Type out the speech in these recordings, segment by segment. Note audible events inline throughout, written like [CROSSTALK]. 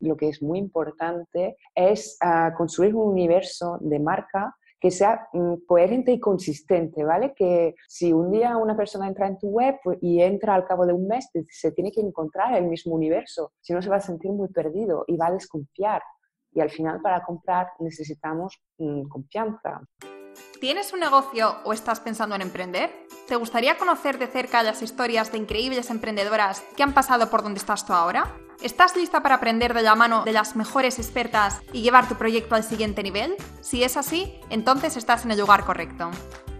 lo que es muy importante es ah, construir un universo de marca que sea mm, coherente y consistente, ¿vale? Que si un día una persona entra en tu web pues, y entra al cabo de un mes, se tiene que encontrar el mismo universo, si no se va a sentir muy perdido y va a desconfiar. Y al final para comprar necesitamos mm, confianza. ¿Tienes un negocio o estás pensando en emprender? ¿Te gustaría conocer de cerca las historias de increíbles emprendedoras que han pasado por donde estás tú ahora? ¿Estás lista para aprender de la mano de las mejores expertas y llevar tu proyecto al siguiente nivel? Si es así, entonces estás en el lugar correcto.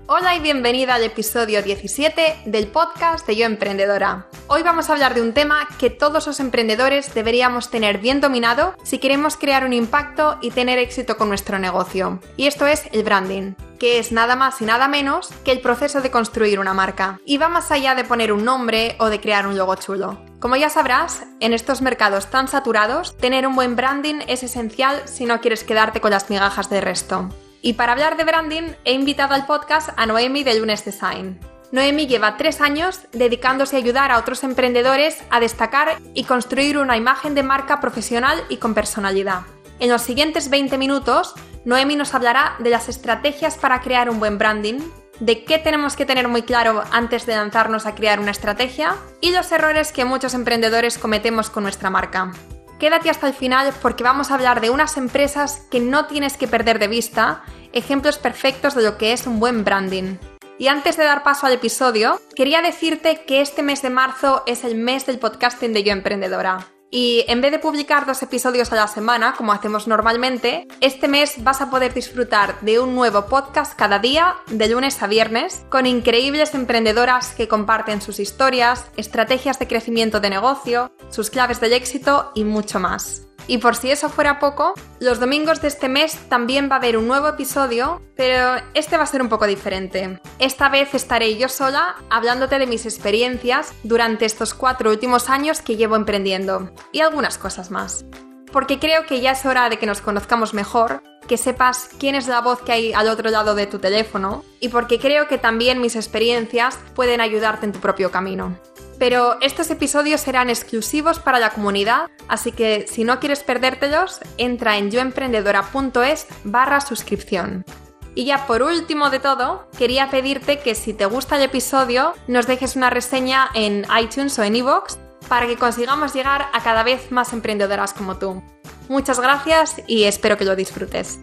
Hola y bienvenida al episodio 17 del podcast de Yo Emprendedora. Hoy vamos a hablar de un tema que todos los emprendedores deberíamos tener bien dominado si queremos crear un impacto y tener éxito con nuestro negocio. Y esto es el branding que es nada más y nada menos que el proceso de construir una marca. Y va más allá de poner un nombre o de crear un logo chulo. Como ya sabrás, en estos mercados tan saturados, tener un buen branding es esencial si no quieres quedarte con las migajas de resto. Y para hablar de branding, he invitado al podcast a Noemi de Lunes Design. Noemi lleva tres años dedicándose a ayudar a otros emprendedores a destacar y construir una imagen de marca profesional y con personalidad. En los siguientes 20 minutos, Noemi nos hablará de las estrategias para crear un buen branding, de qué tenemos que tener muy claro antes de lanzarnos a crear una estrategia y los errores que muchos emprendedores cometemos con nuestra marca. Quédate hasta el final porque vamos a hablar de unas empresas que no tienes que perder de vista, ejemplos perfectos de lo que es un buen branding. Y antes de dar paso al episodio, quería decirte que este mes de marzo es el mes del podcasting de Yo Emprendedora. Y en vez de publicar dos episodios a la semana, como hacemos normalmente, este mes vas a poder disfrutar de un nuevo podcast cada día, de lunes a viernes, con increíbles emprendedoras que comparten sus historias, estrategias de crecimiento de negocio, sus claves del éxito y mucho más. Y por si eso fuera poco, los domingos de este mes también va a haber un nuevo episodio, pero este va a ser un poco diferente. Esta vez estaré yo sola hablándote de mis experiencias durante estos cuatro últimos años que llevo emprendiendo y algunas cosas más. Porque creo que ya es hora de que nos conozcamos mejor, que sepas quién es la voz que hay al otro lado de tu teléfono y porque creo que también mis experiencias pueden ayudarte en tu propio camino pero estos episodios serán exclusivos para la comunidad, así que si no quieres perdértelos, entra en yoemprendedora.es barra suscripción. Y ya por último de todo, quería pedirte que si te gusta el episodio, nos dejes una reseña en iTunes o en iVoox para que consigamos llegar a cada vez más emprendedoras como tú. Muchas gracias y espero que lo disfrutes.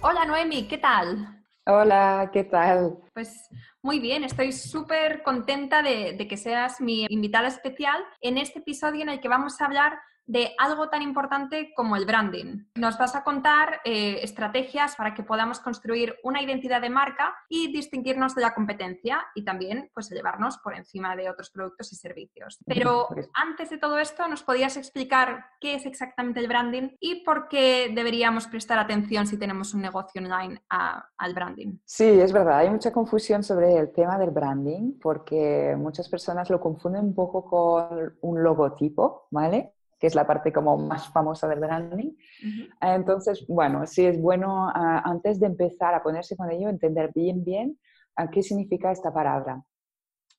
Hola Noemi, ¿qué tal? Hola, ¿qué tal? Pues muy bien, estoy súper contenta de, de, que seas mi invitada especial en este episodio en el que vamos a hablar de algo tan importante como el branding. Nos vas a contar eh, estrategias para que podamos construir una identidad de marca y distinguirnos de la competencia y también pues elevarnos por encima de otros productos y servicios. Pero antes de todo esto, ¿nos podías explicar qué es exactamente el branding y por qué deberíamos prestar atención si tenemos un negocio online al branding? Sí, es verdad, hay mucha confusión sobre el tema del branding porque muchas personas lo confunden un poco con un logotipo, ¿vale? Que es la parte como más famosa del branding. Entonces, bueno, sí es bueno ah, antes de empezar a ponerse con ello, entender bien, bien uh, qué significa esta palabra.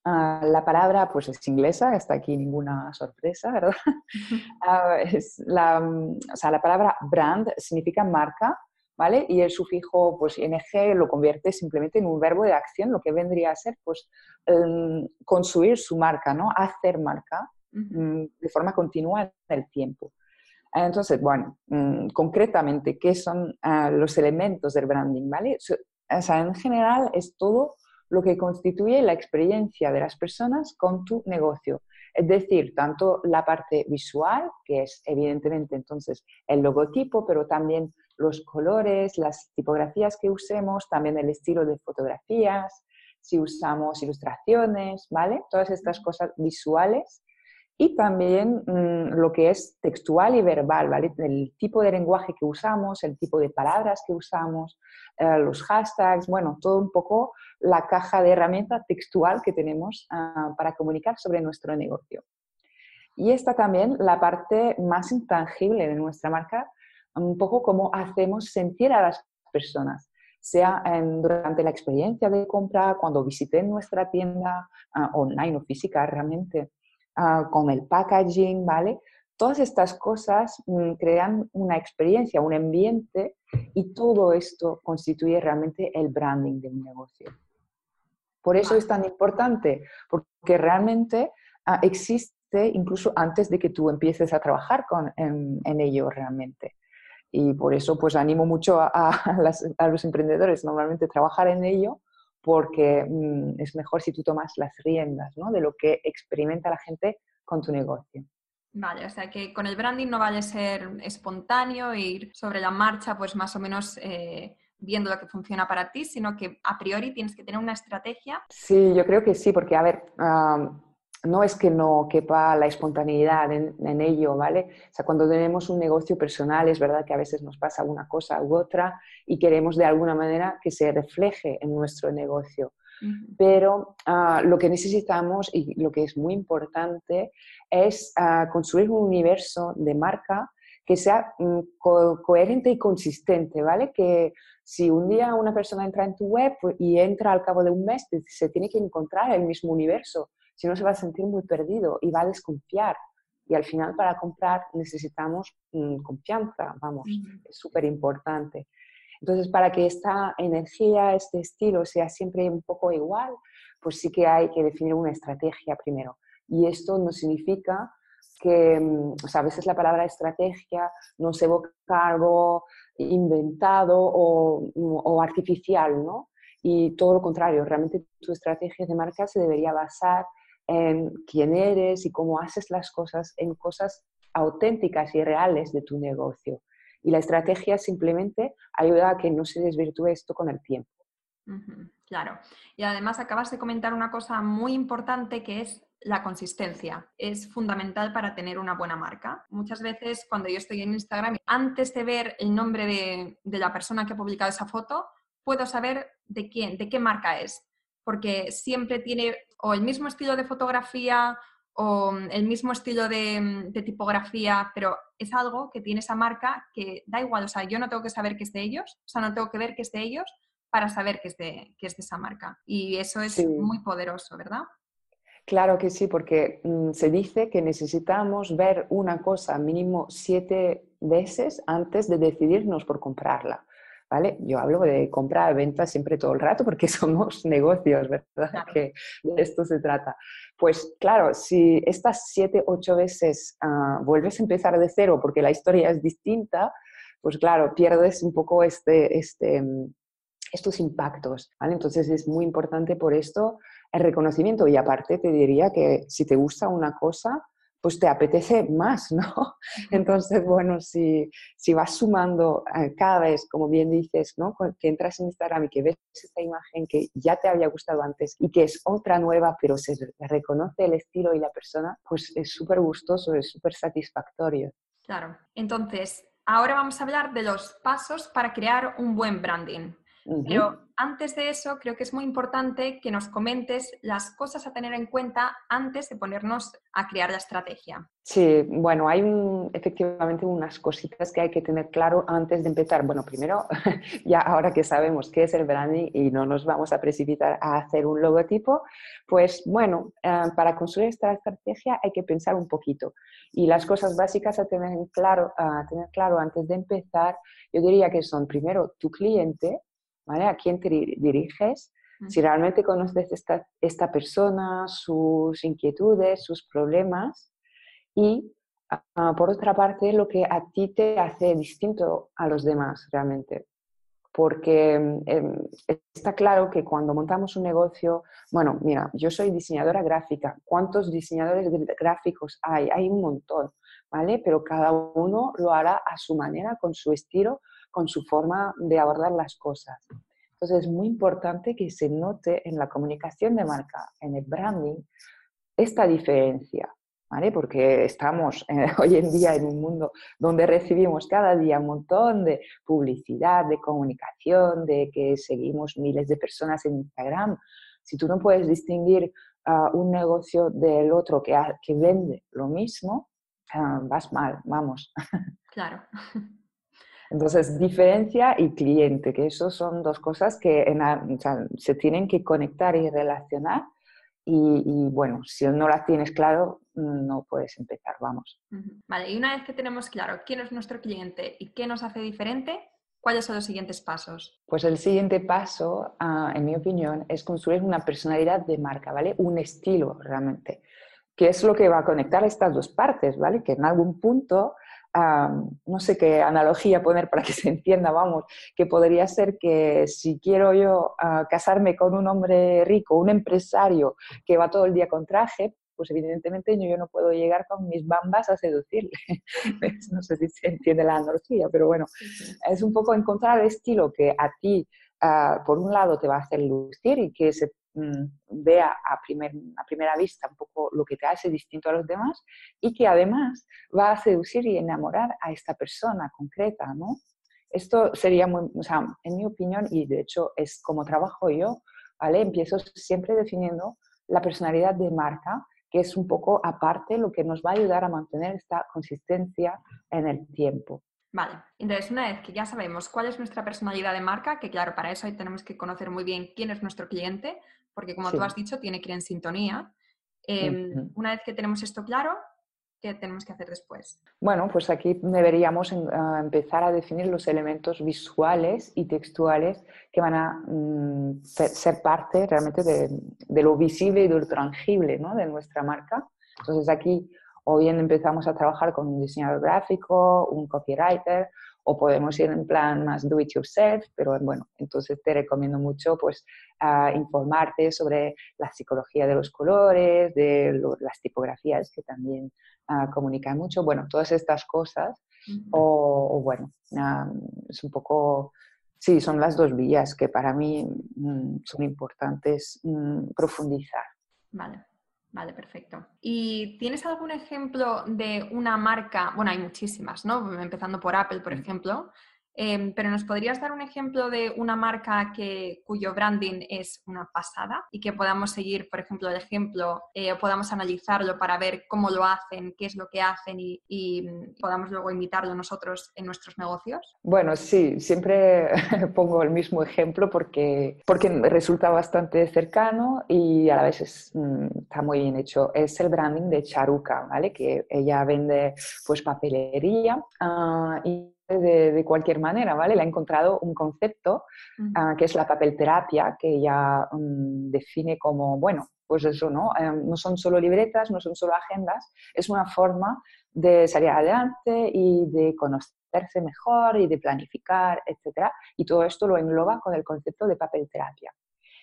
Uh, la palabra pues es inglesa, está aquí ninguna sorpresa, [LAUGHS] ¿verdad? es la, o sea, la palabra brand significa marca, ¿vale? Y el sufijo pues ing lo convierte simplemente en un verbo de acción, lo que vendría a ser pues um, construir su marca, ¿no? Hacer marca. Mm, de forma continua en el tiempo. Entonces, bueno, mm, concretamente, ¿qué son ah, los elementos del branding? ¿vale? O sea, en general es todo lo que constituye la experiencia de las personas con tu negocio. Es decir, tanto la parte visual, que es evidentemente entonces el logotipo, pero también los colores, las tipografías que usemos, también el estilo de fotografías, si usamos ilustraciones, ¿vale? Todas estas cosas visuales y también mm, lo que es textual y verbal, ¿vale? El tipo de lenguaje que usamos, el tipo de palabras que usamos, eh, los hashtags, bueno, todo un poco la caja de herramientas textual que tenemos ah, para comunicar sobre nuestro negocio. Y esta también la parte más intangible de nuestra marca, un poco como hacemos sentir a las personas, sea durante la experiencia de compra, cuando visiten nuestra tienda ah, online o física realmente Ah, con el packaging, ¿vale? todas estas cosas mm, crean una experiencia, un ambiente y todo esto constituye realmente el branding de un negocio. Por eso es tan importante, porque realmente ah, existe incluso antes de que tú empieces a trabajar con, en, ello realmente. Y por eso pues animo mucho a, los emprendedores normalmente a trabajar en ello porque mm, es mejor si tú tomas las riendas ¿no? de lo que experimenta la gente con tu negocio. Vale, o sea que con el branding no a ser espontáneo, ir sobre la marcha, pues más o menos eh, viendo lo que funciona para ti, sino que a priori tienes que tener una estrategia. Sí, yo creo que sí, porque a ver, no es que no quepa la espontaneidad en, ello, ¿vale? O sea, cuando tenemos un negocio personal es verdad que a veces nos pasa una cosa u otra y queremos de alguna manera que se refleje en nuestro negocio. Pero ah, lo que necesitamos y lo que es muy importante es ah, construir un universo de marca que sea mm, coherente y consistente, ¿vale? Que si un día una persona entra en tu web pues, y entra al cabo de un mes, se tiene que encontrar el mismo universo, si no se va a sentir muy perdido y va a desconfiar. Y al final para comprar necesitamos mm, confianza, vamos, es súper importante. Entonces, para que esta energía, este estilo sea siempre un poco igual, pues sí que hay que definir una estrategia primero. Y esto no significa que, mm, o sea, a veces la palabra estrategia nos evoca algo inventado o, o, artificial, ¿no? Y todo lo contrario, realmente tu estrategia de marca se debería basar en quién eres y cómo haces las cosas, en cosas auténticas y reales de tu negocio. Y la estrategia simplemente ayuda a que no se desvirtúe esto con el tiempo. claro. Y además acabas de comentar una cosa muy importante que es la consistencia. Es fundamental para tener una buena marca. Muchas veces cuando yo estoy en Instagram, antes de ver el nombre de, de la persona que ha publicado esa foto, puedo saber de quién, de qué marca es. Porque siempre tiene o el mismo estilo de fotografía o mm, el mismo estilo mm, de, tipografía, pero es algo que tiene esa marca que da igual, o sea, yo no tengo que saber que es de ellos, o sea, no tengo que ver que es de ellos para saber que es de, que es de esa marca. Y eso es muy poderoso, ¿verdad? Claro que sí, porque mm, se dice que necesitamos ver una cosa mínimo siete veces antes de decidirnos por comprarla. ¿Vale? Yo hablo de compra, venta siempre todo el rato porque [LAUGHS] somos negocios, ¿verdad? Que de esto se trata. Pues claro, si estas siete, ocho veces ah, vuelves a empezar de cero porque la historia es distinta, pues claro, pierdes un poco este, este, estos impactos, ¿vale? Entonces es muy importante por esto el reconocimiento y aparte te diría que si te gusta una cosa, pues te apetece más, ¿no? [LAUGHS] Entonces, bueno, si, si vas sumando eh, cada vez, como bien dices, ¿no? Que entras en Instagram y que ves esta imagen que ya te había gustado antes y que es otra nueva, pero se reconoce el estilo y la persona, pues es súper gustoso, es súper satisfactorio. Claro. Entonces, ahora vamos a hablar de los pasos para crear un buen branding. Pero antes de eso, creo que es muy importante que nos comentes las cosas a tener en cuenta antes de ponernos a crear la estrategia. Sí, bueno, hay efectivamente unas cositas que hay que tener claro antes de empezar. Bueno, primero, [LAUGHS] ya ahora que sabemos qué es el branding y no nos vamos a precipitar a hacer un logotipo, pues bueno, eh, para construir esta estrategia hay que pensar un poquito. Y las cosas básicas a tener claro, a tener claro antes de empezar, yo diría que son primero tu cliente, ¿A quién te diriges? Si realmente conoces esta, esta persona, sus inquietudes, sus problemas y ah, por otra parte lo que a ti te hace distinto a los demás realmente. Porque em, está claro que cuando montamos un negocio, bueno, mira, yo soy diseñadora gráfica. ¿Cuántos diseñadores gráficos hay? Hay un montón, ¿vale? Pero cada uno lo hará a su manera, con su estilo, con su forma de abordar las cosas. Entonces es muy importante que se note en la comunicación de marca, en el branding, esta diferencia, ¿vale? Porque estamos eh, [LAUGHS] hoy en día en un mundo donde recibimos cada día un montón de publicidad, de comunicación, de que seguimos miles de personas en Instagram. Si tú no puedes distinguir uh, un negocio del otro que, vende lo mismo, uh, vas mal, vamos. Claro. [LAUGHS] Entonces, diferencia y cliente, que eso son dos cosas que se tienen que conectar y relacionar. Y, bueno, si no las tienes claro, no puedes empezar, vamos. Vale, y una vez que tenemos claro quién es nuestro cliente y qué nos hace diferente, ¿cuáles son los siguientes pasos? Pues el siguiente paso, ah, en mi opinión, es construir una personalidad de marca, ¿vale? Un estilo realmente, que es lo que va a conectar estas dos partes, ¿vale? Que en algún punto no sé qué analogía poner para que [LAUGHS] se entienda, vamos, que podría ser que si quiero yo ah, casarme con un hombre rico, un empresario que va todo el día con traje, pues evidentemente yo, no puedo llegar con mis bambas a seducirle. [LAUGHS] no sé si se entiende la analogía, pero bueno, es un poco encontrar el estilo que a ti, ah, por un lado, te va a hacer lucir y que se vea a, primer, a primera vista un poco lo que te hace distinto a los demás y que además va a seducir y enamorar a esta persona concreta, ¿no? Esto sería muy, o sea, en mi opinión, y de hecho es como trabajo yo, ¿vale? Empiezo siempre definiendo la personalidad de marca, que es un poco aparte lo que nos va a ayudar a mantener esta consistencia en el tiempo. Vale, entonces una vez que ya sabemos cuál es nuestra personalidad de marca, que claro, para eso ahí tenemos que conocer muy bien quién es nuestro cliente, porque como tú has dicho, tiene que ir en sintonía. Em, una vez que tenemos esto claro, ¿qué tenemos que hacer después? Bueno, pues aquí deberíamos ah, empezar a definir los elementos visuales y textuales que van a mm, ser parte realmente de, de, lo visible y de lo tangible ¿no? de nuestra marca. Entonces aquí o bien empezamos a trabajar con un diseñador gráfico, un copywriter, o podemos ir en plan más do it yourself, pero bueno, entonces te recomiendo mucho pues informarte sobre la psicología de los colores, de las tipografías que también comunican mucho, bueno, todas estas cosas, o, bueno, es un poco, sí, son las dos vías que para mí mm, son importantes mm, profundizar. Vale. Vale, perfecto. ¿Y tienes algún ejemplo de una marca? Bueno, hay muchísimas, ¿no? Empezando por Apple, por ejemplo, Em, pero ¿nos podrías dar un ejemplo de una marca que, cuyo branding es una pasada y que podamos seguir, por ejemplo, el ejemplo eh, podamos analizarlo para ver cómo lo hacen, qué es lo que hacen y, mm, podamos luego imitarlo nosotros en nuestros negocios? Bueno, sí, siempre [LAUGHS] pongo el mismo ejemplo porque, porque resulta bastante cercano y a la vez mm, está muy bien hecho. Es el branding de Charuca, ¿vale? Que ella vende pues papelería uh, y de, cualquier manera, ¿vale? Le ha encontrado un concepto ah, que es la papelterapia, que ella mm, define como, bueno, pues eso, ¿no? Em, no son solo libretas, no son solo agendas, es una forma de salir adelante y de conocerse mejor y de planificar, etc. Y todo esto lo engloba con el concepto de papelterapia.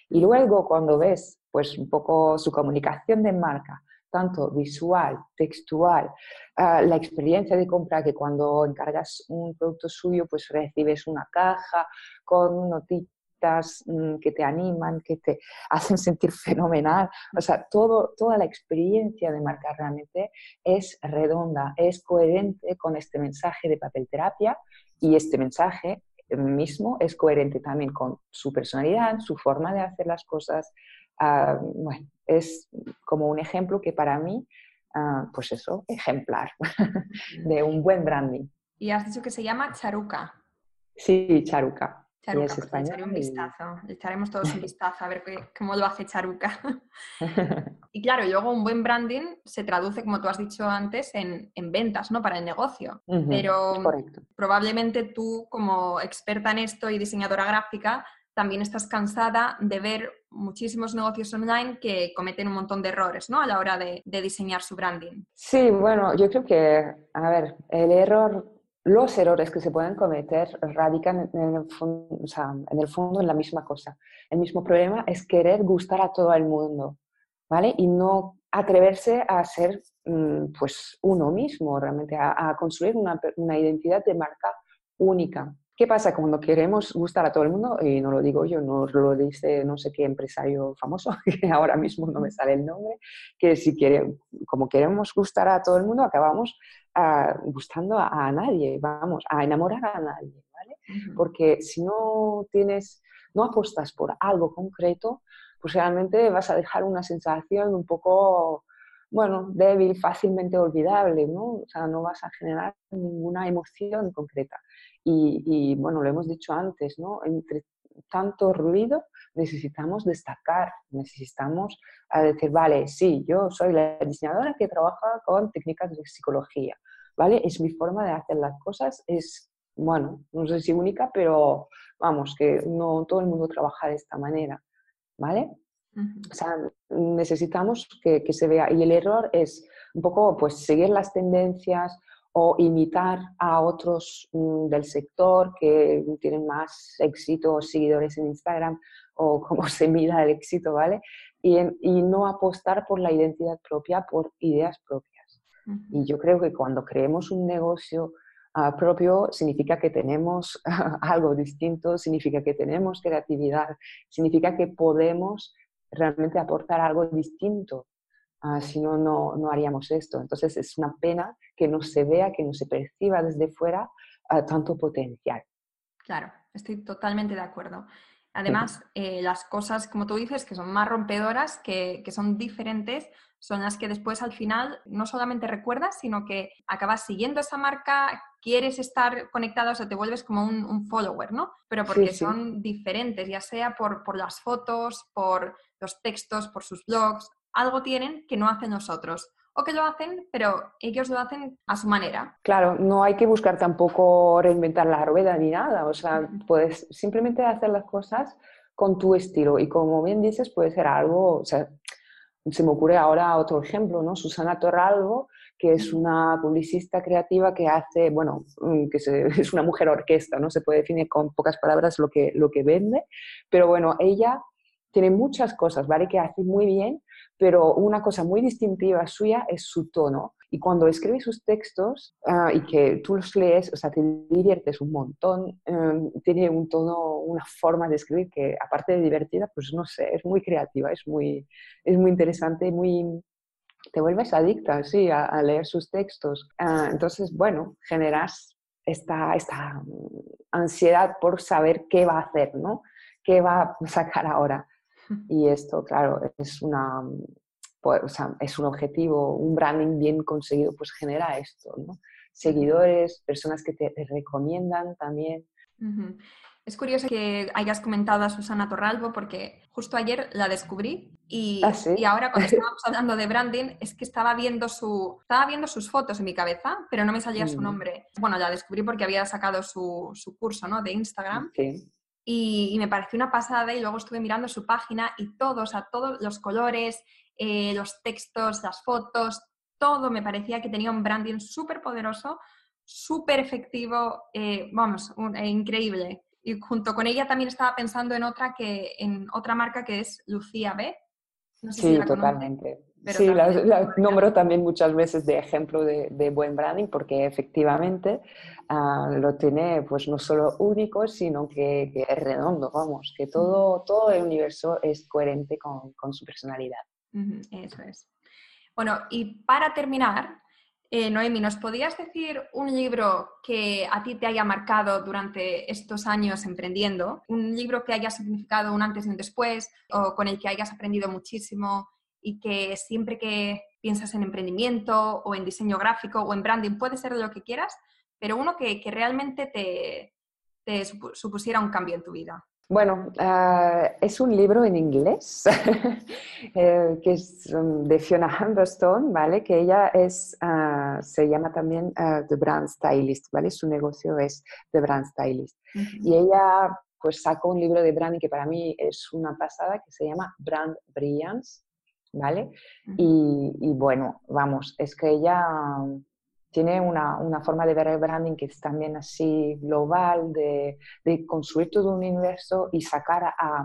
Y luego cuando ves, pues un poco su comunicación de marca, tanto visual, textual, la experiencia de compra que cuando encargas un producto suyo, pues recibes una caja con notitas mm, que te animan, que te [LAUGHS] hacen sentir fenomenal. O sea, todo, toda la experiencia de marca realmente es redonda, es coherente con este mensaje de papel terapia y este mensaje mismo es coherente también con su personalidad, su forma de hacer las cosas, Ah, bueno, es como un ejemplo que para mí, ah, pues eso, ejemplar [LAUGHS] de un buen branding. Y has dicho que se llama Charuca. Sí, Charuca. Charuca, pues le echaré un vistazo. Le echaremos todos un [LAUGHS] vistazo a ver cómo lo hace Charuca. [LAUGHS] y claro, luego un buen branding se traduce, como tú has dicho antes, en, ventas, ¿no? Para el negocio. Pero probablemente tú, como experta en esto y diseñadora gráfica, también estás cansada de ver muchísimos negocios online que cometen un montón de errores ¿no? a la hora de, diseñar su branding. Sí, bueno, yo creo que, a ver, el error, los errores que se pueden cometer radican en el, fondo, en el fondo en la misma cosa. El mismo problema es querer gustar a todo el mundo, ¿vale? Y no atreverse a ser mm, pues uno mismo, realmente, a, construir una, una identidad de marca única. ¿Qué pasa cuando queremos gustar a todo el mundo? Y no lo digo yo, no lo dice no sé qué empresario famoso, [LAUGHS] que ahora mismo no me sale el nombre, que si quiere, como queremos gustar a todo el mundo, acabamos ah, gustando a, nadie, vamos, a enamorar a nadie, ¿vale? Porque si no tienes, no apostas por algo concreto, pues realmente vas a dejar una sensación un poco bueno, débil, fácilmente olvidable, ¿no? O sea, no vas a generar ninguna emoción concreta. Y, bueno, lo hemos dicho antes, ¿no? Entre tanto ruido, necesitamos destacar, necesitamos decir, vale, sí, yo soy la diseñadora que trabaja con técnicas de psicología, ¿vale? Es mi forma de hacer las cosas, es, bueno, no sé si única, pero vamos, que no todo el mundo trabaja de esta manera, ¿vale? O sea, necesitamos que, que, se vea. Y el error es un poco, pues, seguir las tendencias o imitar a otros mm, del sector que tienen más éxito o seguidores en Instagram o [LAUGHS] cómo se mida el éxito, ¿vale? Y, y no apostar por la identidad propia, por ideas propias. Y yo creo que cuando creemos un negocio ah, propio, significa que tenemos [LAUGHS] algo distinto, significa que tenemos creatividad, significa que podemos realmente aportar algo distinto Ah, si no, no haríamos esto. Entonces es una pena que no se vea, que no se perciba desde fuera ah, tanto potencial. Claro, estoy totalmente de acuerdo. Además, eh, las cosas, como tú dices, que son más rompedoras, que, que, son diferentes, son las que después al final no solamente recuerdas, sino que acabas siguiendo esa marca, quieres estar conectado, o sea, te vuelves como un, follower, ¿no? Pero porque son diferentes, ya sea por, por las fotos, por los textos, por sus blogs, algo tienen que no hacen nosotros. O que lo hacen, pero ellos lo hacen a su manera. Claro, no hay que buscar tampoco reinventar la rueda ni nada. O sea, puedes simplemente hacer las cosas con tu estilo. Y como bien dices, puede ser algo, o sea, se me ocurre ahora otro ejemplo, ¿no? Susana Torralbo, que es una publicista creativa que hace, bueno, mm, que [LAUGHS] es una mujer orquesta, ¿no? Se puede definir con pocas palabras lo que, lo que vende, pero bueno, ella tiene muchas cosas, ¿vale? Que hace muy bien, pero una cosa muy distintiva suya es su tono. Y cuando escribe sus textos ah, y que tú los lees, o sea, te diviertes un montón, em, tiene un tono, una forma de escribir que aparte de divertida, pues no sé, es muy creativa, es muy, es muy interesante, muy, te vuelves adicta, sí, a, leer sus textos. Ah, entonces, bueno, generas esta, esta ansiedad por saber qué va a hacer, ¿no? ¿Qué va a sacar ahora? [LAUGHS] Y esto, claro, es, una, pues, es un objetivo, un branding bien conseguido, pues genera esto, ¿no? Seguidores, personas que te, recomiendan también. Es curioso que hayas comentado a Susana Torralbo porque justo ayer la descubrí y, ¿Ah, y, ahora cuando [LAUGHS] estábamos hablando de branding es que estaba viendo, su, estaba viendo sus fotos en mi cabeza, pero no me salía su mm. nombre. Bueno, la descubrí porque había sacado su, su curso ¿no? de Instagram. Sí y, me pareció una pasada y luego estuve mirando su página y todos, a todos los colores, eh, los textos, las fotos, todo me parecía que tenía un branding súper poderoso, súper efectivo, eh, vamos, eh, increíble. Y junto con ella también estaba pensando en otra, que, en otra marca que es Lucía B. sí, totalmente sí, la, nombro también muchas veces de ejemplo de, buen branding porque efectivamente ah, lo tiene pues no solo único, sino que, es redondo, vamos, que todo, todo el universo es coherente con, con su personalidad. Eso es. Bueno, y para terminar, eh, Noemi, ¿nos podías decir un libro que a ti te haya marcado durante estos años emprendiendo? Un libro que haya significado un antes y un después, o con el que hayas aprendido muchísimo y que siempre que piensas en emprendimiento o en diseño gráfico o en branding, puede ser de lo que quieras, pero uno que, realmente te, supusiera un cambio en tu vida. Bueno, ah, es un libro en inglés [LAUGHS] eh, que es um, de Fiona Humberstone, ¿vale? Que ella es, ah, se llama también ah, The Brand Stylist, ¿vale? Su negocio es The Brand Stylist. Y ella pues sacó un libro de branding que para mí es una pasada que se llama Brand Brilliance ¿vale? y, bueno, vamos, es que ella tiene una, una, forma de ver el branding que es también así global, de, de construir todo un universo y sacar a,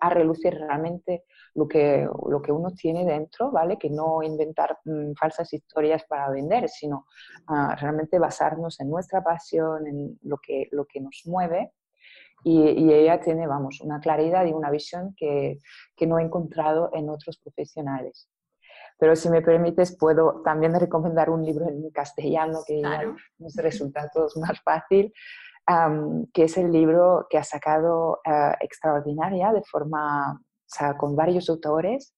a, relucir realmente lo que, lo que uno tiene dentro, ¿vale? Que no inventar mm, falsas historias para vender, sino ah, realmente basarnos en nuestra pasión, en lo que, lo que nos mueve y, ella tiene, vamos, una claridad y una visión que, que no he encontrado en otros profesionales. Pero si me permites, puedo también recomendar un libro en castellano que nos resulta a todos más fácil, que es el libro que ha sacado uh, Extraordinaria de forma, o sea, con varios autores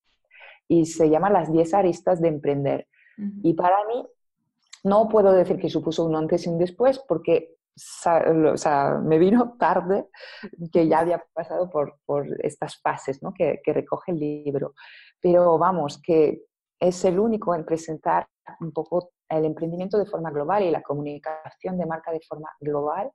y se llama Las 10 aristas de emprender. Y para mí, no puedo decir que supuso un antes y un después porque o sea, me vino [LAUGHS] tarde que ya había pasado por, por estas fases ¿no? que, que, recoge el libro. Pero vamos, que es el único en presentar un poco el emprendimiento de forma global y la comunicación de marca de forma global,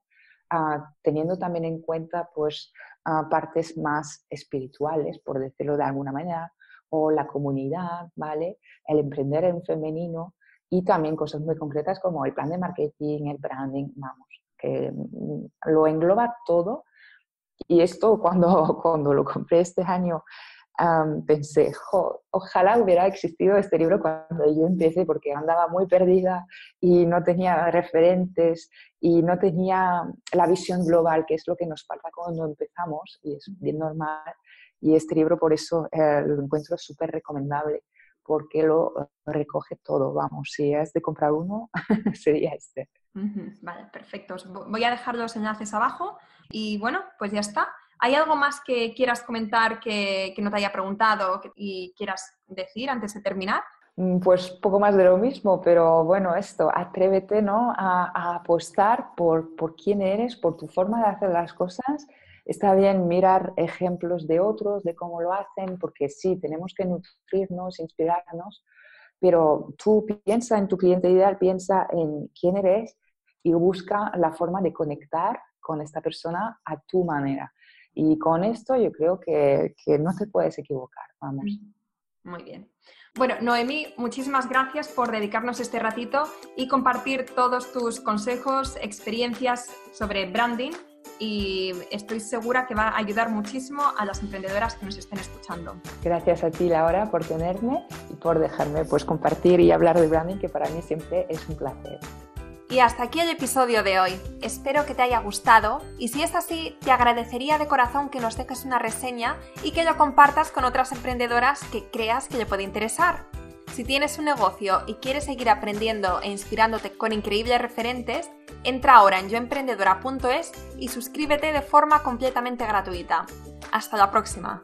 uh, teniendo también en cuenta pues, uh, partes más espirituales, por decirlo de alguna manera, o la comunidad, ¿vale? El emprender en femenino y también cosas muy concretas como el plan de marketing, el branding, vamos, mm, lo engloba todo. Y esto cuando, [LAUGHS] cuando lo compré este año pensé, ojalá hubiera existido este libro cuando yo empecé porque andaba muy perdida y no tenía referentes y no tenía la visión global, que es lo que nos falta cuando empezamos y es bien normal. Y este libro por eso eh, lo encuentro súper recomendable porque lo recoge todo. Vamos, si es de comprar uno, [LAUGHS] sería este. Vale, perfecto. Voy a dejar los enlaces abajo y bueno, pues ya está. ¿Hay algo más que quieras comentar que, no te haya preguntado y quieras decir antes de terminar? Mm, pues poco más de lo mismo, pero bueno, esto, atrévete ¿no? a, apostar por, por quién eres, por tu forma de hacer las cosas está bien mirar ejemplos de otros, de cómo lo hacen, porque sí, tenemos que nutrirnos, inspirarnos, pero tú piensa en tu cliente ideal, piensa en quién eres y busca la forma de conectar con esta persona a tu manera. Y con esto yo creo que, que no te puedes equivocar, vamos. Muy bien. Bueno, Noemí, muchísimas gracias por dedicarnos este ratito y compartir todos tus consejos, experiencias sobre branding y estoy segura que va a ayudar muchísimo a las emprendedoras que nos estén escuchando. Gracias a ti, Laura, por tenerme y por dejarme pues, compartir y hablar de branding, que para mí siempre es un placer. Y hasta aquí el episodio de hoy. Espero que te haya gustado y si es así, te agradecería de corazón que nos dejes una reseña y que lo compartas con otras emprendedoras que creas que le puede interesar. Si tienes un negocio y quieres seguir aprendiendo e inspirándote con increíbles referentes, entra ahora en yoemprendedora.es y suscríbete de forma completamente gratuita. Hasta la próxima.